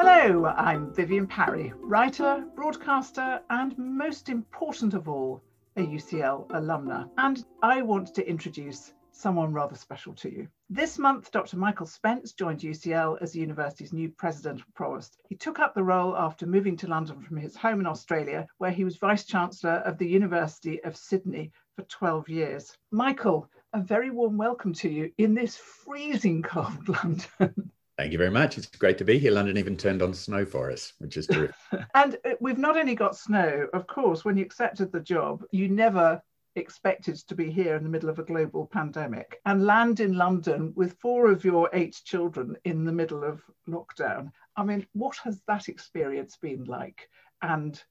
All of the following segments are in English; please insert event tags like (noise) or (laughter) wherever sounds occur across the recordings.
Hello, I'm Vivienne Parry, writer, broadcaster, and most important of all, a UCL alumna. And I want to introduce someone rather special to you. This month, Dr. Michael Spence joined UCL as the university's new president and provost. He took up the role after moving to London from his home in Australia, where he was vice chancellor of the University of Sydney for 12 years. Michael, a very warm welcome to you in this freezing cold (laughs) London. Thank you very much. It's great to be here. London even turned on snow for us, which is terrific. (laughs) and uh, we've not only got snow, of course, when you accepted the job, you never expected to be here in the middle of a global pandemic and land in London with four of your eight children in the middle of lockdown. I mean, what has that experience been like? And,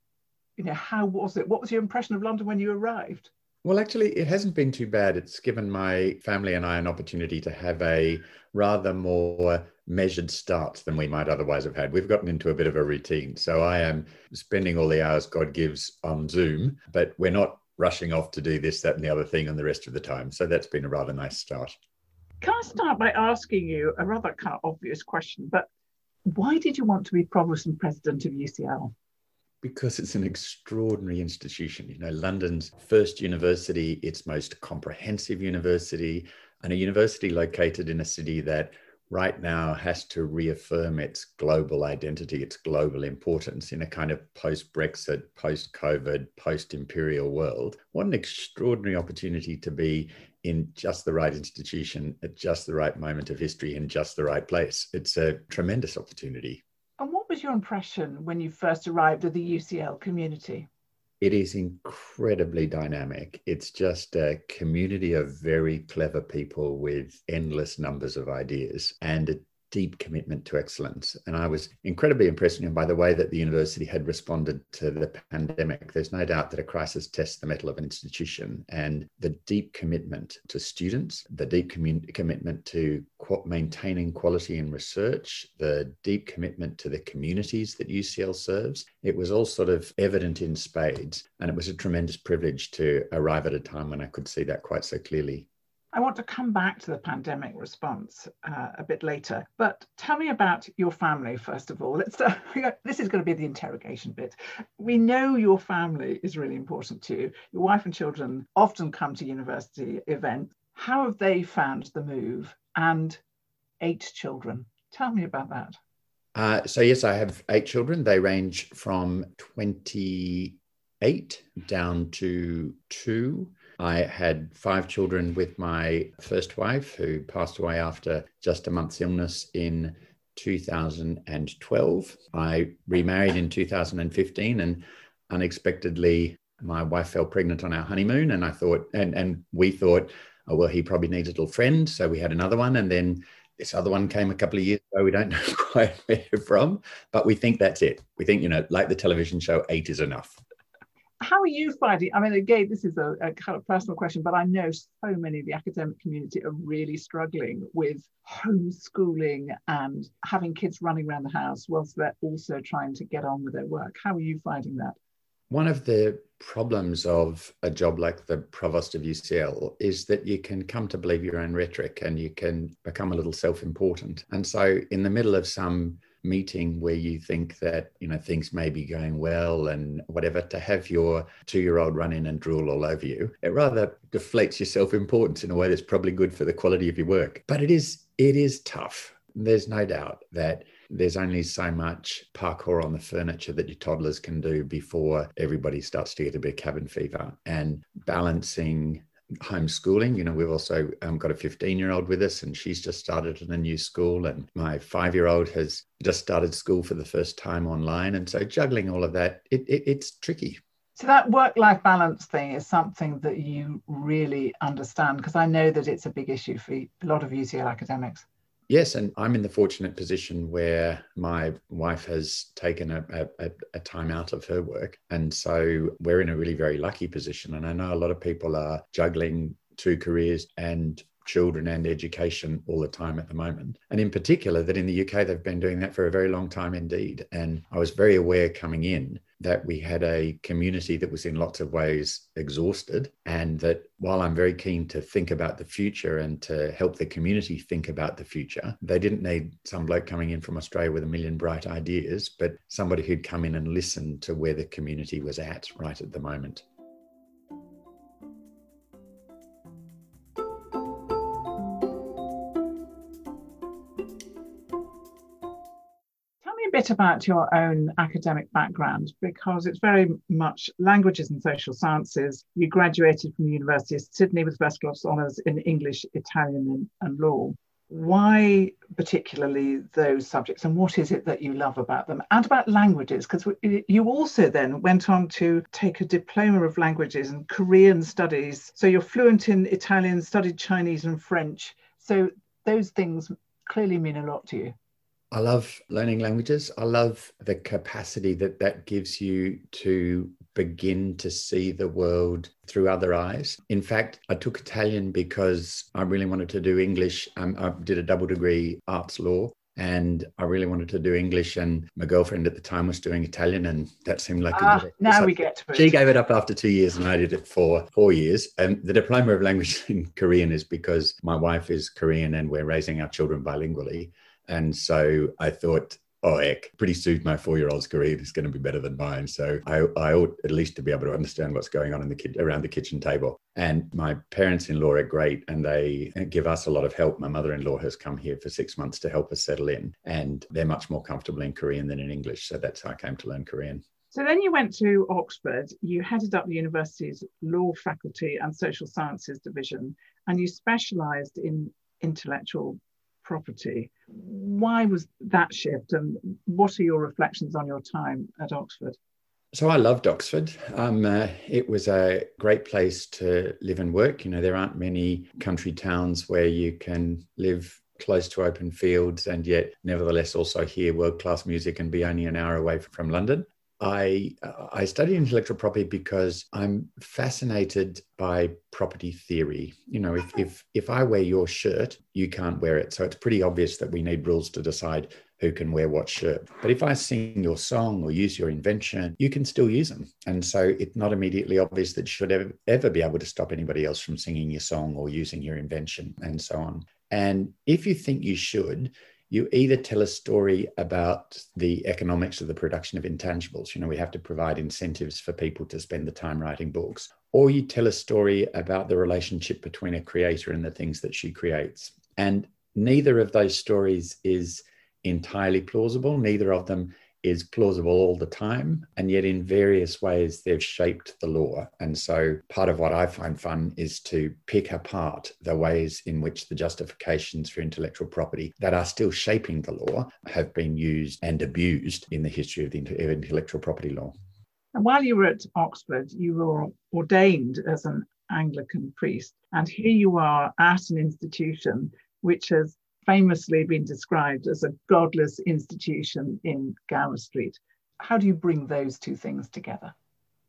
you know, how was it? What was your impression of London when you arrived? Well, actually, it hasn't been too bad. It's given my family and I an opportunity to have a rather more measured starts than we might otherwise have had. We've gotten into a bit of a routine. So I am spending all the hours God gives on Zoom, but we're not rushing off to do this, that, and the other thing on the rest of the time. So that's been a rather nice start. Can I start by asking you a rather kind of obvious question, but why did you want to be provost and president of UCL? because it's an extraordinary institution. You know, London's first university, its most comprehensive university, and a university located in a city that right now has to reaffirm its global identity, its global importance in a kind of post Brexit, post COVID, post imperial world. What an extraordinary opportunity to be in just the right institution at just the right moment of history in just the right place. It's a tremendous opportunity And what was your impression when you first arrived at the UCL community? It is incredibly dynamic. It's just a community of very clever people with endless numbers of ideas and a deep commitment to excellence. And I was incredibly impressed by the way that the university had responded to the pandemic. There's no doubt that a crisis tests the mettle of an institution and the deep commitment to students, the deep commun- commitment to qu- maintaining quality in research, the deep commitment to the communities that UCL serves. It was all sort of evident in spades. And it was a tremendous privilege to arrive at a time when I could see that quite so clearly. I want to come back to the pandemic response uh, a bit later, but tell me about your family first of all. Let's, uh, (laughs) this is going to be the interrogation bit. We know your family is really important to you. Your wife and children often come to university events. How have they found the move? And eight children. Tell me about that. Uh, so yes, I have eight children. They range from 28 down to two. I had five children with my first wife, who passed away after just a month's illness in 2012. I remarried in 2015 and unexpectedly my wife fell pregnant on our honeymoon and I thought and and we thought oh well he probably needs a little friend so we had another one and then this other one came a couple of years ago we don't (laughs) know quite where from but we think that's it we think you know like the television show 8 is enough how are you finding? I mean, again, this is a, a, kind of personal question, but I know so many of the academic community are really struggling with homeschooling and having kids running around the house whilst they're also trying to get on with their work. How are you finding that? One of the problems of a job like the provost of UCL is that you can come to believe your own rhetoric and you can become a little self important. And so, in the middle of some meeting where you think that you know things may be going well and whatever to have your two-year-old run in and drool all over you it rather deflates your self-importance in a way that's probably good for the quality of your work. But it is it is tough. There's no doubt that there's only so much parkour on the furniture that your toddlers can do before everybody starts to get a bit of cabin fever. And balancing homeschooling. You know, we've also um, got a 15 year old with us, and she's just started in a new school. And my five year old has just started school for the first time online. And so juggling all of that, it, it, it's tricky. So that work-life balance thing is something that you really understand because I know that it's a big issue for a lot of UCL academics. Yes, and I'm in the fortunate position where my wife has taken a, a, a, time out of her work. And so we're in a really very lucky position. And I know a lot of people are juggling two careers and children and education all the time at the moment. And in particular, that in the UK, they've been doing that for a very long time indeed. And I was very aware coming in that we had a community that was in lots of ways exhausted. And that while I'm very keen to think about the future and to help the community think about the future, they didn't need some bloke coming in from Australia with a million bright ideas, but somebody who'd come in and listen to where the community was at right at the moment. Bit about your own academic background because it's very much languages and social sciences. You graduated from the University of Sydney with first class honours in English, Italian, and, and law. Why particularly those subjects, and what is it that you love about them, and about languages? Because you also then went on to take a diploma of languages and Korean studies. So you're fluent in Italian, studied Chinese and French. So those things clearly mean a lot to you. I love learning languages. I love the capacity that that gives you to begin to see the world through other eyes. In fact, I took Italian because I really wanted to do English. Um, I did a double degree arts law and I really wanted to do English. And my girlfriend at the time was doing Italian, and that seemed like ah, a now we get to it. She gave it up after two years, and I did it for four years. And the diploma of language (laughs) in Korean is because my wife is Korean, and we're raising our children bilingually. And so I thought, oh heck, pretty soon my four-year-old's Korean is going to be better than mine. So I, I ought at least to be able to understand what's going on in the kid around the kitchen table. And my parents-in-law are great, and they give us a lot of help. My mother-in-law has come here for six months to help us settle in, and they're much more comfortable in Korean than in English. So that's how I came to learn Korean. So then you went to Oxford, you headed up the university's law faculty and social sciences division, and you specialized in intellectual property. Why was that shift, and what are your reflections on your time at Oxford? So I loved Oxford. Um, uh, it was a great place to live and work. You know, there aren't many country towns where you can live close to open fields and yet nevertheless also hear world class music and be only an hour away from London. I I study intellectual property because I'm fascinated by property theory. You know, if uh-huh. if if I wear your shirt, you can't wear it. So it's pretty obvious that we need rules to decide who can wear what shirt. But if I sing your song or use your invention, you can still use them. And so it's not immediately obvious that you should ever, ever be able to stop anybody else from singing your song or using your invention and so on. And if you think you should, you either tell a story about the economics of the production of intangibles, you know, we have to provide incentives for people to spend the time writing books, or you tell a story about the relationship between a creator and the things that she creates. And neither of those stories is entirely plausible, neither of them is plausible all the time. And yet, in various ways, they've shaped the law. And so, part of what I find fun is to pick apart the ways in which the justifications for intellectual property that are still shaping the law have been used and abused in the history of the intellectual property law. And while you were at Oxford, you were ordained as an Anglican priest. And here you are at an institution which has famously been described as a godless institution in Gower Street. How do you bring those two things together?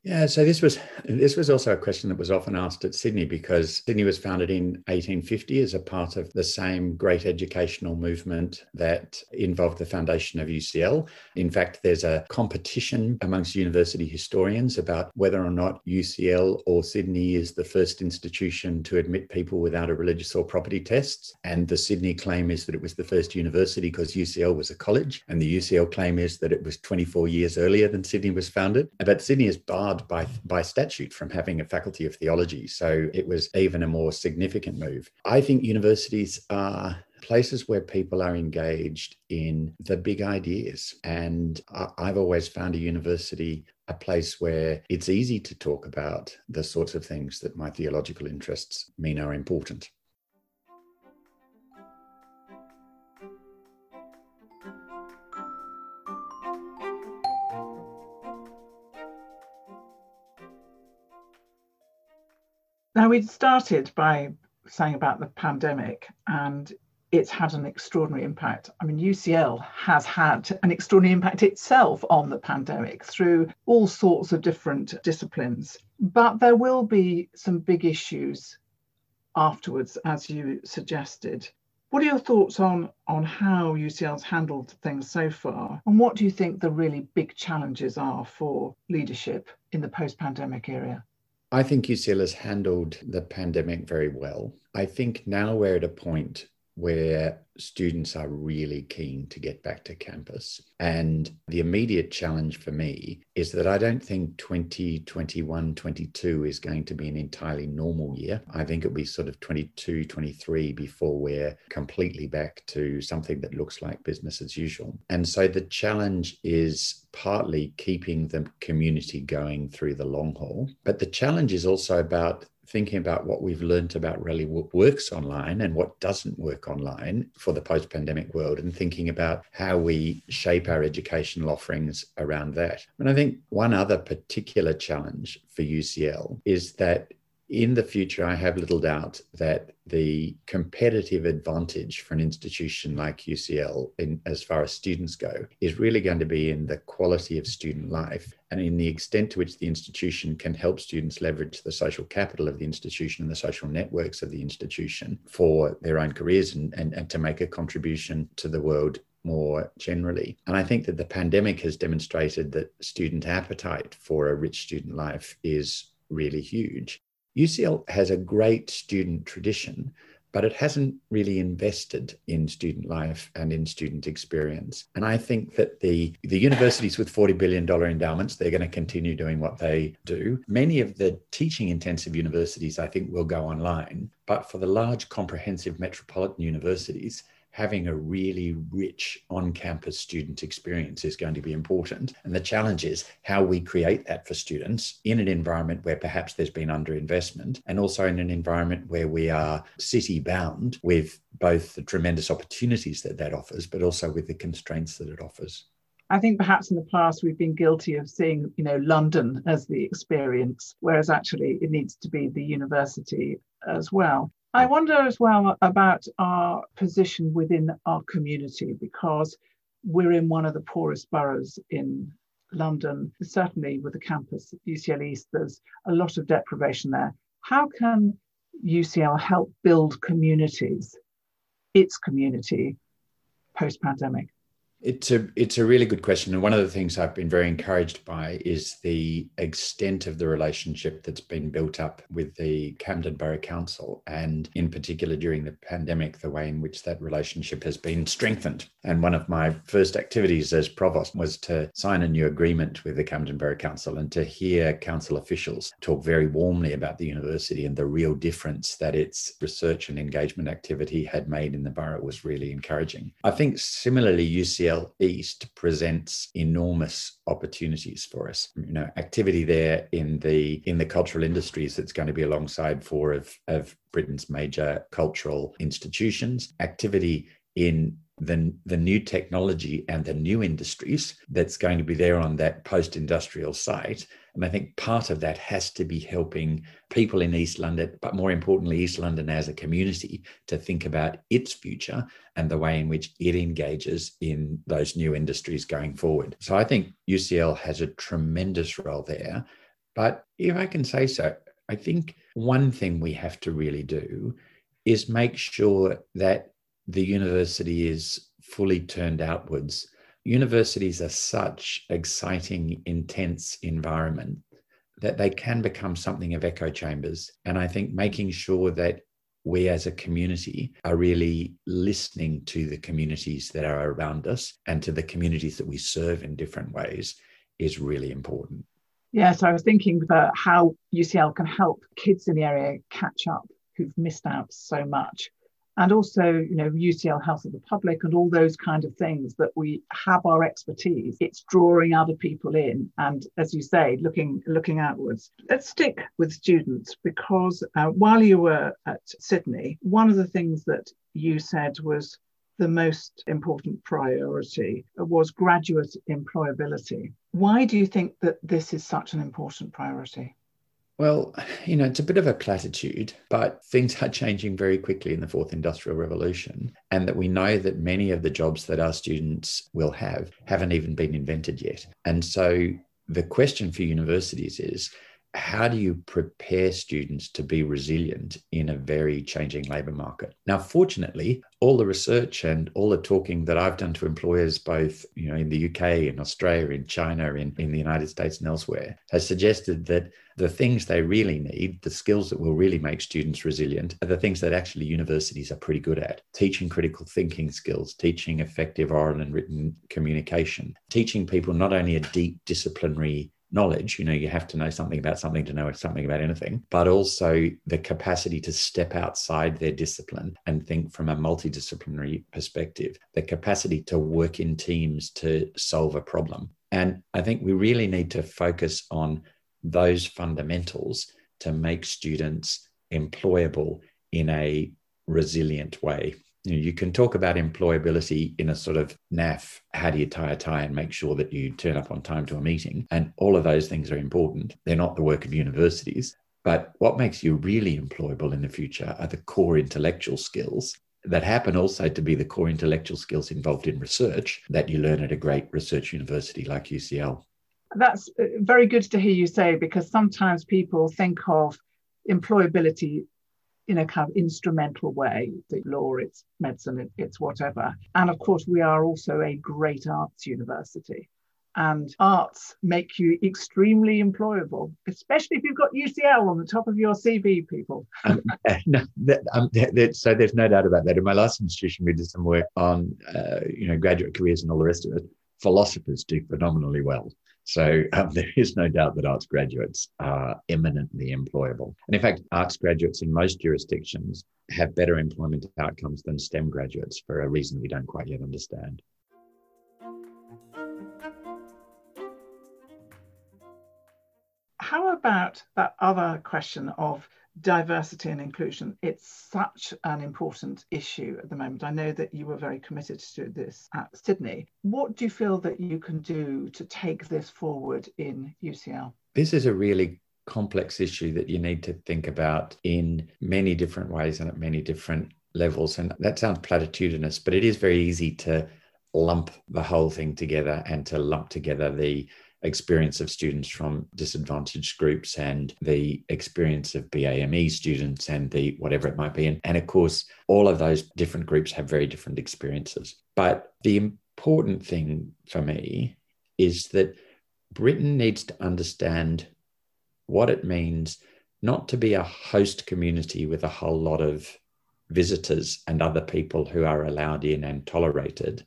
Yeah, so this was this was also a question that was often asked at Sydney because Sydney was founded in 1850 as a part of the same great educational movement that involved the foundation of UCL. In fact, there's a competition amongst university historians about whether or not UCL or Sydney is the first institution to admit people without a religious or property test. And the Sydney claim is that it was the first university because UCL was a college, and the UCL claim is that it was 24 years earlier than Sydney was founded. But Sydney is barred barred by, by statute from having a faculty of theology. So it was even a more significant move. I think universities are places where people are engaged in the big ideas. And I've always found a university a place where it's easy to talk about the sorts of things that my theological interests mean are important. Now, we started by saying about the pandemic, and it's had an extraordinary impact. I mean, UCL has had an extraordinary impact itself on the pandemic through all sorts of different disciplines. But there will be some big issues afterwards, as you suggested. What are your thoughts on, on how UCL's handled things so far? And what do you think the really big challenges are for leadership in the post pandemic era? I think UCL has handled the pandemic very well. I think now we're at a point where students are really keen to get back to campus. And the immediate challenge for me is that I don't think 2021 22 is going to be an entirely normal year. I think it'll be sort of 22 23 before we're completely back to something that looks like business as usual. And so the challenge is partly keeping the community going through the long haul. But the challenge is also about thinking about what we've learned about really what works online and what doesn't work online for the post pandemic world, and thinking about how we shape our educational offerings around that. And I think one other particular challenge for UCL is that in the future, I have little doubt that the competitive advantage for an institution like UCL, in, as far as students go, is really going to be in the quality of student life and in the extent to which the institution can help students leverage the social capital of the institution and the social networks of the institution for their own careers and, and, and to make a contribution to the world more generally. And I think that the pandemic has demonstrated that student appetite for a rich student life is really huge. UCL has a great student tradition, but it hasn't really invested in student life and in student experience. And I think that the, the universities with $40 billion endowments, they're going to continue doing what they do. Many of the teaching intensive universities, I think, will go online. But for the large comprehensive metropolitan universities, having a really rich on campus student experience is going to be important. And the challenge is how we create that for students in an environment where perhaps there's been underinvestment and also in an environment where we are city bound with both the tremendous opportunities that that offers, but also with the constraints that it offers. I think perhaps in the past we've been guilty of seeing, you know, London as the experience, whereas actually it needs to be the university as well. I wonder as well about our position within our community because we're in one of the poorest boroughs in London. Certainly, with the campus at UCL East, there's a lot of deprivation there. How can UCL help build communities, its community, post pandemic? It's a it's a really good question, and one of the things I've been very encouraged by is the extent of the relationship that's been built up with the Camden Borough Council, and in particular during the pandemic, the way in which that relationship has been strengthened. And one of my first activities as provost was to sign a new agreement with the Camden Borough Council and to hear council officials talk very warmly about the university and the real difference that its research and engagement activity had made in the borough was really encouraging. I think similarly, UCL East presents enormous opportunities for us. You know, activity there in the in the cultural industries that's going to be alongside four of, of Britain's major cultural institutions. Activity in the, the new technology and the new industries that's going to be there on that post industrial site. And I think part of that has to be helping people in East London, but more importantly, East London as a community to think about its future and the way in which it engages in those new industries going forward. So I think UCL has a tremendous role there. But if I can say so, I think one thing we have to really do is make sure that the university is fully turned outwards. Universities are such exciting, intense environment that they can become something of echo chambers. And I think making sure that we as a community are really listening to the communities that are around us and to the communities that we serve in different ways is really important. Yes, I was thinking about how UCL can help kids in the area catch up who've missed out so much and also you know UCL Health of the Public and all those kind of things that we have our expertise. It's drawing other people in, and as you say, looking looking outwards. Let's stick with students because uh, while you were at Sydney, one of the things that you said was the most important priority was graduate employability. Why do you think that this is such an important priority? Well, you know, it's a bit of a platitude, but things are changing very quickly in the fourth industrial revolution. And that we know that many of the jobs that our students will have haven't even been invented yet. And so the question for universities is how do you prepare students to be resilient in a very changing labor market? Now, fortunately, all the research and all the talking that I've done to employers, both you know in the UK, in Australia, in China, in, in the United States, and elsewhere, has suggested that the things they really need, the skills that will really make students resilient, are the things that actually universities are pretty good at. Teaching critical thinking skills, teaching effective oral and written communication, teaching people not only a deep disciplinary knowledge. You know, you have to know something about something to know something about anything, but also the capacity to step outside their discipline and think from a multidisciplinary perspective, the capacity to work in teams to solve a problem. And I think we really need to focus on those fundamentals to make students employable in a resilient way you, know, you can talk about employability in a sort of naff how do you tie a tie and make sure that you turn up on time to a meeting? And all of those things are important. They're not the work of universities. But what makes you really employable in the future are the core intellectual skills that happen also to be the core intellectual skills involved in research that you learn at a great research university like UCL. That's uh, very good to hear you say because sometimes people think of employability in a kind of instrumental way. The law, it's medicine, it's whatever. And of course, we are also a great arts university. And arts make you extremely employable, especially if you've got UCL on the top of your CV, people. (laughs) um, no, that, um, that, so there's no doubt about that. In my last institution, we did some work on, uh, you know, graduate careers and all the rest of it. Philosophers do phenomenally well. So um, (laughs) there is no doubt that arts graduates are eminently employable. And in fact, arts graduates in most jurisdictions have better employment outcomes than STEM graduates for a reason we don't quite yet understand. How about that other question of diversity and inclusion. It's such an important issue at the moment. I know that you were very committed to this at Sydney. What do you feel that you can do to take this forward in UCL? This is a really complex issue that you need to think about in many different ways and at many different levels. And that sounds platitudinous, but it is very easy to lump the whole thing together and to lump together the experience of students from disadvantaged groups and the experience of BAME students and the whatever it might be. And, and of course, all of those different groups have very different experiences. But the important thing for me is that Britain needs to understand what it means not to be a host community with a whole lot of visitors and other people who are allowed in and tolerated,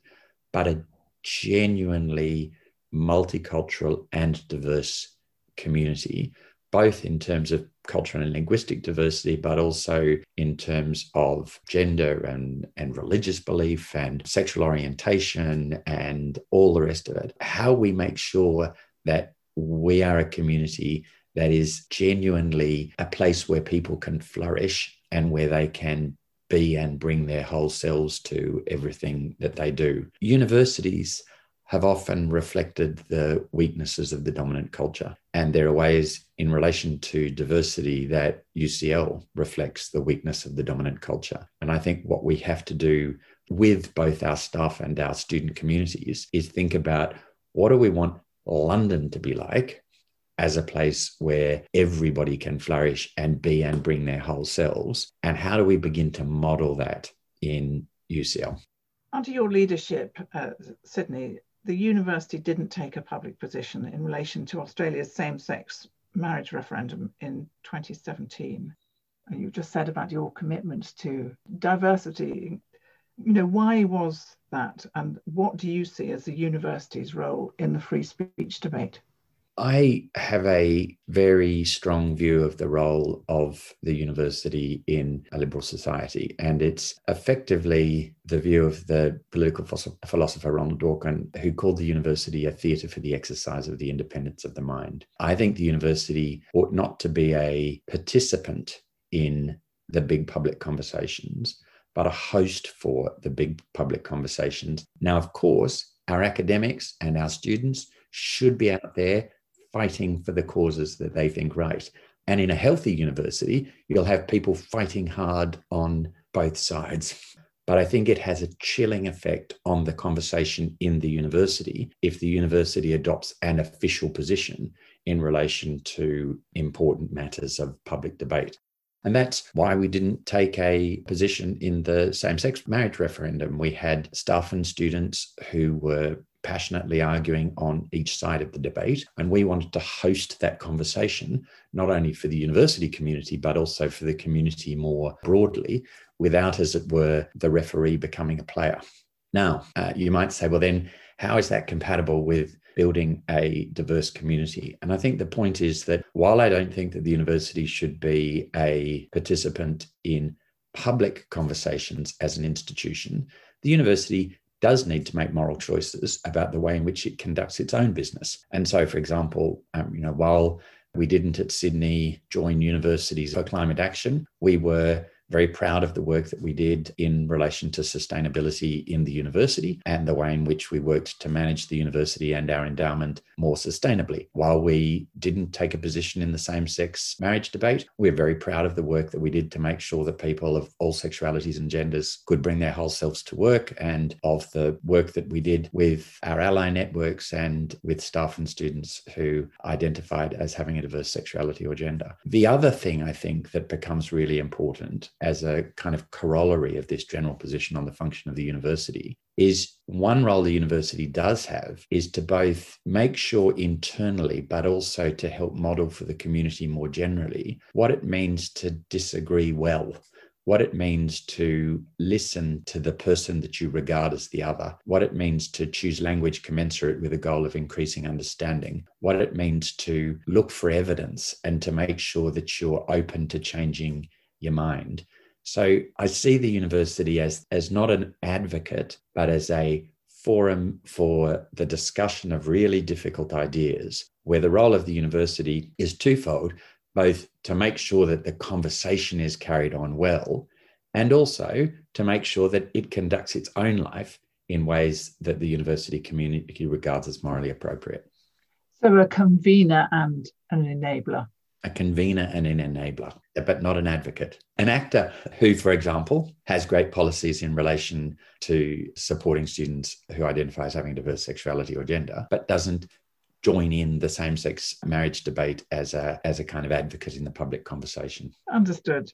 but a genuinely multicultural and diverse community, both in terms of cultural and linguistic diversity, but also in terms of gender and, and religious belief and sexual orientation and all the rest of it. How we make sure that we are a community that is genuinely a place where people can flourish and where they can be and bring their whole selves to everything that they do. Universities have often reflected the weaknesses of the dominant culture. And there are ways in relation to diversity that UCL reflects the weakness of the dominant culture. And I think what we have to do with both our staff and our student communities is think about what do we want London to be like as a place where everybody can flourish and be and bring their whole selves? And how do we begin to model that in UCL? Under your leadership, uh, Sydney, the university didn't take a public position in relation to Australia's same sex marriage referendum in 2017. And you just said about your commitment to diversity. You know, why was that? And what do you see as the university's role in the free speech debate? I have a very strong view of the role of the university in a liberal society, and it's effectively the view of the political philosopher Ronald Dworkin, who called the university a theatre for the exercise of the independence of the mind. I think the university ought not to be a participant in the big public conversations, but a host for the big public conversations. Now, of course, our academics and our students should be out there fighting for the causes that they think right. And in a healthy university, you'll have people fighting hard on both sides. But I think it has a chilling effect on the conversation in the university if the university adopts an official position in relation to important matters of public debate. And that's why we didn't take a position in the same sex marriage referendum. We had staff and students who were passionately arguing on each side of the debate. And we wanted to host that conversation, not only for the university community, but also for the community more broadly, without, as it were, the referee becoming a player. Now, uh, you might say, well, then, how is that compatible with building a diverse community? And I think the point is that while I don't think that the university should be a participant in public conversations as an institution, the university does need to make moral choices about the way in which it conducts its own business. And so, for example, um, you know, while we didn't at Sydney join universities for climate action, we were very proud of the work that we did in relation to sustainability in the university and the way in which we worked to manage the university and our endowment more sustainably. While we didn't take a position in the same sex marriage debate, we're very proud of the work that we did to make sure that people of all sexualities and genders could bring their whole selves to work and of the work that we did with our ally networks and with staff and students who identified as having a diverse sexuality or gender. The other thing I think that becomes really important as a kind of corollary of this general position on the function of the university is one role the university does have is to both make sure internally, but also to help model for the community more generally what it means to disagree well. What it means to listen to the person that you regard as the other, what it means to choose language commensurate with a goal of increasing understanding, what it means to look for evidence and to make sure that you're open to changing your mind. So I see the university as, as not an advocate, but as a forum for the discussion of really difficult ideas, where the role of the university is twofold both to make sure that the conversation is carried on well, and also to make sure that it conducts its own life in ways that the university community regards as morally appropriate. So, a convener and an enabler a convener and an enabler, but not an advocate. An actor who, for example, has great policies in relation to supporting students who identify as having diverse sexuality or gender, but doesn't join in the same sex marriage debate as a, as a kind of advocate in the public conversation. Understood.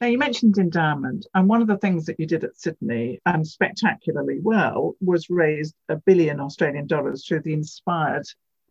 Now, you mentioned endowment, and one of the things that you did at Sydney, and spectacularly well, was raise a billion Australian dollars through the Inspired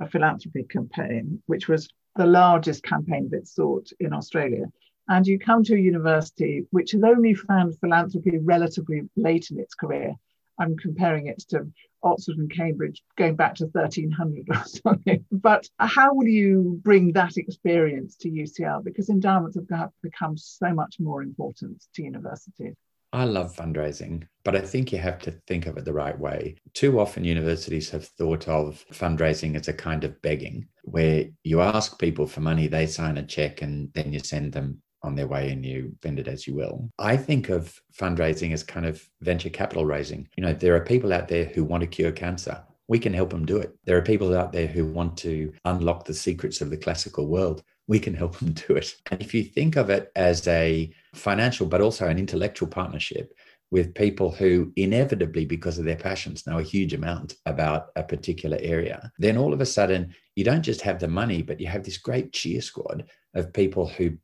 Philanthropy campaign, which was the largest campaign of its sort in Australia. And you come to a university which has only found philanthropy relatively late in its career. I'm comparing it to Oxford and Cambridge going back to 1300 or (laughs) something. But how will you bring that experience to UCL? Because endowments have become so much more important to universities. I love fundraising, but I think you have to think of it the right way. Too often, universities have thought of fundraising as a kind of begging, where you ask people for money, they sign a check, and then you send them on their way and you bend it as you will. I think of fundraising as kind of venture capital raising. You know, there are people out there who want to cure cancer. We can help them do it. There are people out there who want to unlock the secrets of the classical world. We can help them do it. And if you think of it as a financial, but also an intellectual partnership, with people who inevitably, because of their passions, know a huge amount about a particular area, then all of a sudden you don't just have the money, but you have this great cheer squad of people who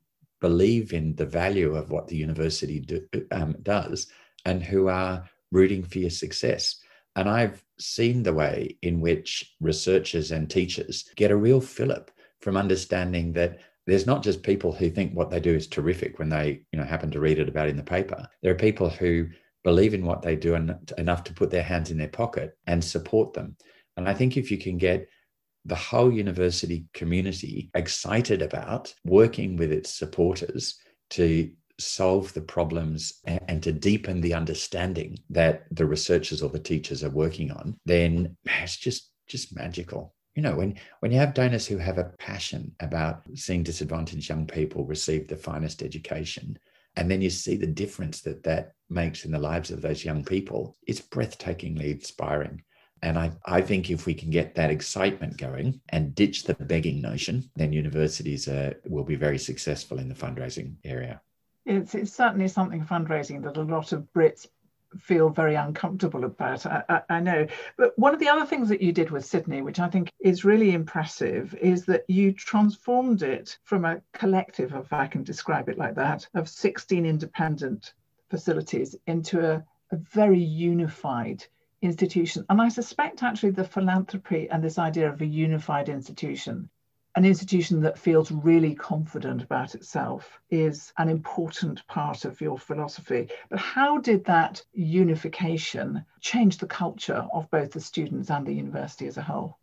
believe in the value of what the university do, um, does and who are rooting for your success. And I've seen the way in which researchers and teachers get a real fillip from understanding that there's not just people who think what they do is terrific when they you know happen to read it about in the paper there are people who believe in what they do and enough to put their hands in their pocket and support them and i think if you can get the whole university community excited about working with its supporters to solve the problems and, to deepen the understanding that the researchers or the teachers are working on, then it's just just magical. You know, when when you have donors who have a passion about seeing disadvantaged young people receive the finest education, and then you see the difference that that makes in the lives of those young people, it's breathtakingly inspiring. And I, I think if we can get that excitement going and ditch the begging notion, then universities uh, will be very successful in the fundraising area. It's, it's certainly something fundraising that a lot of Brits feel very uncomfortable about. I, I, I, know. But one of the other things that you did with Sydney, which I think is really impressive, is that you transformed it from a collective, if I can describe it like that, of 16 independent facilities into a, a very unified institution. And I suspect actually the philanthropy and this idea of a unified institution an institution that feels really confident about itself is an important part of your philosophy. But how did that unification change the culture of both the students and the university as a whole?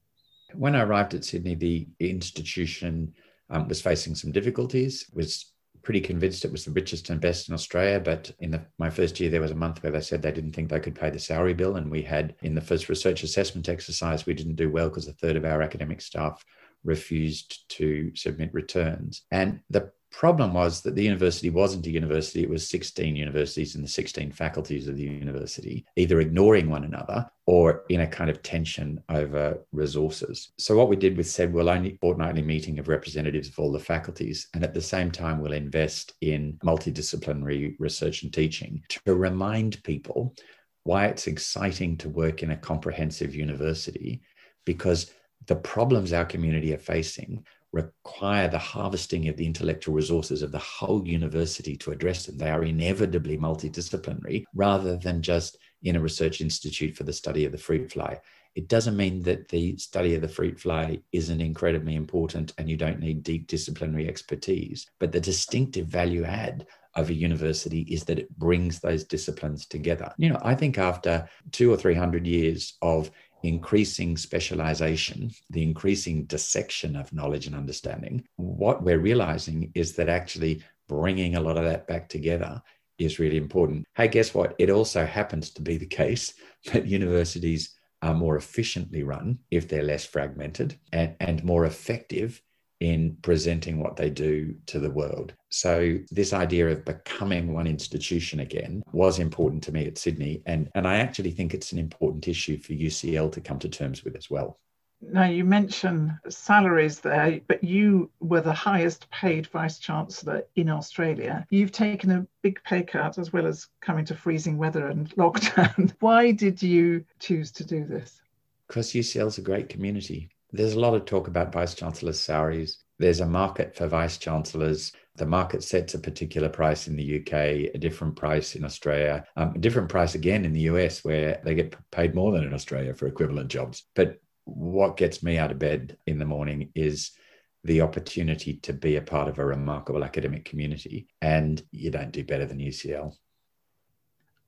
When I arrived at Sydney, the institution um, was facing some difficulties, was pretty convinced it was the richest and best in Australia. But in the, my first year, there was a month where they said they didn't think they could pay the salary bill. And we had, in the first research assessment exercise, we didn't do well because a third of our academic staff refused to submit returns. And the problem was that the university wasn't a university, it was 16 universities and the 16 faculties of the university, either ignoring one another or in a kind of tension over resources. So, what we did with said, we'll only fortnightly meeting of representatives of all the faculties, and at the same time, we'll invest in multidisciplinary research and teaching to remind people why it's exciting to work in a comprehensive university because the problems our community are facing require the harvesting of the intellectual resources of the whole university to address them. They are inevitably multidisciplinary rather than just in a research institute for the study of the fruit fly. It doesn't mean that the study of the fruit fly isn't incredibly important and you don't need deep disciplinary expertise. But the distinctive value add of a university is that it brings those disciplines together. You know, I think after two or three hundred years of increasing specialization, the increasing dissection of knowledge and understanding, what we're realizing is that actually bringing a lot of that back together is really important. Hey, guess what? It also happens to be the case (laughs) that universities are more efficiently run if they're less fragmented and, and more effective in presenting what they do to the world. So this idea of becoming one institution again was important to me at Sydney. And, and I actually think it's an important issue for UCL to come to terms with as well. Now, you mention salaries there, but you were the highest paid vice chancellor in Australia. You've taken a big pay cut as well as coming to freezing weather and (laughs) lockdown. Why did you choose to do this? Because UCL is a great community. There's a lot of talk about vice chancellors' salaries. There's a market for vice chancellors. The market sets a particular price in the UK, a different price in Australia, um, a different price again in the US, where they get paid more than in Australia for equivalent jobs. But what gets me out of bed in the morning is the opportunity to be a part of a remarkable academic community. And you don't do better than UCL.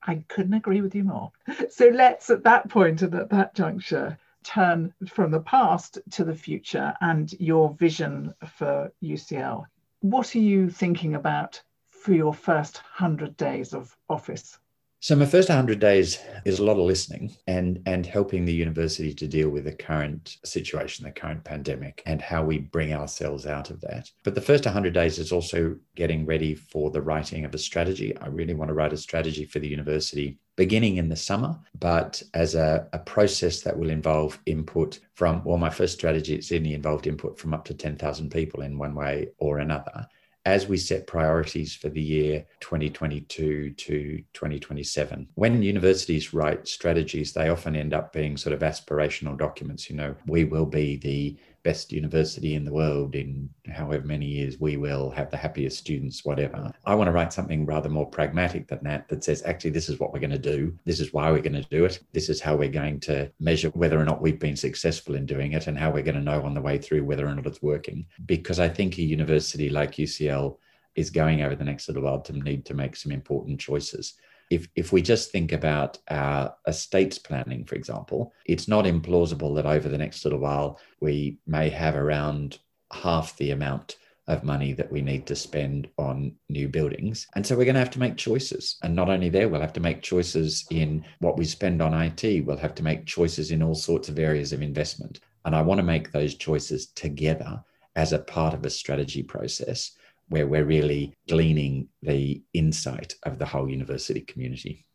I couldn't agree with you more. (laughs) So let's, at that point and at that juncture, turn from the past to the future and your vision for UCL. What are you thinking about for your first 100 days of office? So my first 100 days is a lot of listening and and helping the university to deal with the current situation, the current pandemic and how we bring ourselves out of that. But the first 100 days is also getting ready for the writing of a strategy. I really want to write a strategy for the university beginning in the summer, but as a, a process that will involve input from, well, my first strategy at Sydney involved input from up to 10,000 people in one way or another as we set priorities for the year 2022 to 2027. When universities write strategies, they often end up being sort of aspirational documents. You know, we will be the best university in the world in however many years we will have the happiest students, whatever. I want to write something rather more pragmatic than that, that says, actually, this is what we're going to do. This is why we're going to do it. This is how we're going to measure whether or not we've been successful in doing it and how we're going to know on the way through whether or not it's working. Because I think a university like UCL is going over the next little while to need to make some important choices if if we just think about our estates planning, for example, it's not implausible that over the next little while we may have around half the amount of money that we need to spend on new buildings. And so we're going to have to make choices. And not only there, we'll have to make choices in what we spend on IT. We'll have to make choices in all sorts of areas of investment. And I want to make those choices together as a part of a strategy process where we're really gleaning the insight of the whole university community.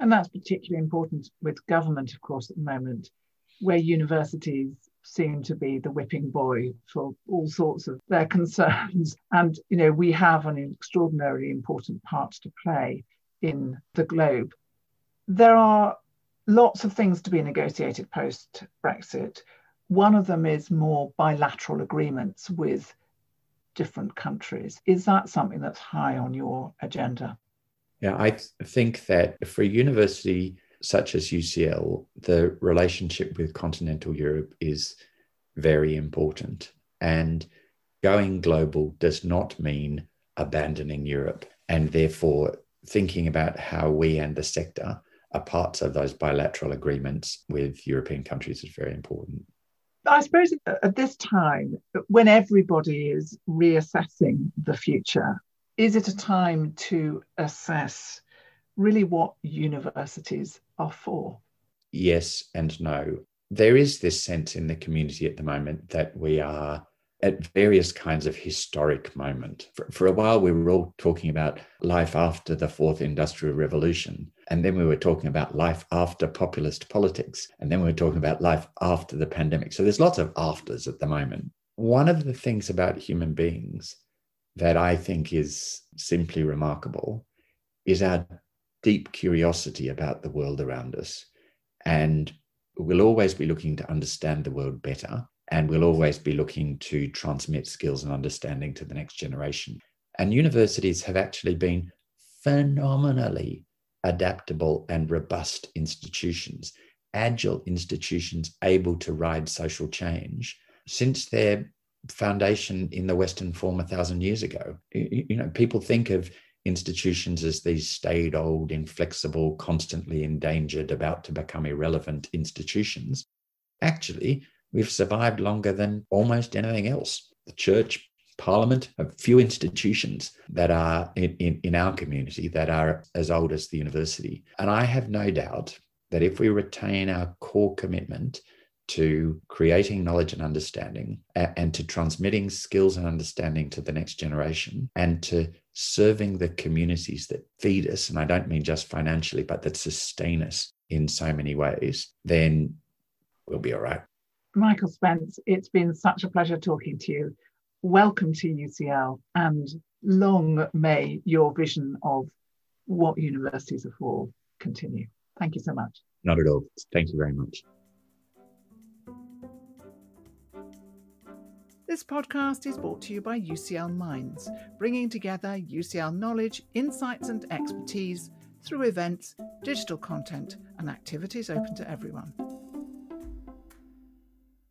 And that's particularly important with government, of course, at the moment, where universities seem to be the whipping boy for all sorts of their (laughs) concerns. And, you know, we have an extraordinarily important part to play in the globe. there are lots of things to be negotiated post Brexit. One of them is more bilateral agreements with different countries. Is that something that's high on your agenda? Yeah, I th- think that for a university such as UCL, the relationship with continental Europe is very important. And going global does not mean abandoning Europe. And therefore, thinking about how we and the sector are parts of those bilateral agreements with European countries is very important. I suppose at this time, when everybody is reassessing the future, is it a time to assess really what universities are for? Yes and no. There is this sense in the community at the moment that we are at various kinds of historic moment. For, for, a while, we were all talking about life after the fourth industrial revolution. And then we were talking about life after populist politics. And then we were talking about life after the pandemic. So there's lots of afters at the moment. One of the things about human beings that I think is simply remarkable is our deep curiosity about the world around us. And we'll always be looking to understand the world better. And we'll always be looking to transmit skills and understanding to the next generation. And universities have actually been phenomenally adaptable and robust institutions, agile institutions able to ride social change since their foundation in the Western form a thousand years ago. You know, people think of institutions as these staid, old, inflexible, constantly endangered, about to become irrelevant institutions. Actually, we've survived longer than almost anything else. The church, parliament, a few institutions that are in, in, in our community that are as old as the university. And I have no doubt that if we retain our core commitment to creating knowledge and understanding and to transmitting skills and understanding to the next generation and to serving the communities that feed us and i don't mean just financially but that sustain us in so many ways then we'll be all right michael spence it's been such a pleasure talking to you welcome to ucl and long may your vision of what universities are for continue. Thank you so much. Not at all. Thank you very much. This podcast is brought to you by UCL Minds, bringing together UCL knowledge, insights, and expertise through events, digital content, and activities open to everyone.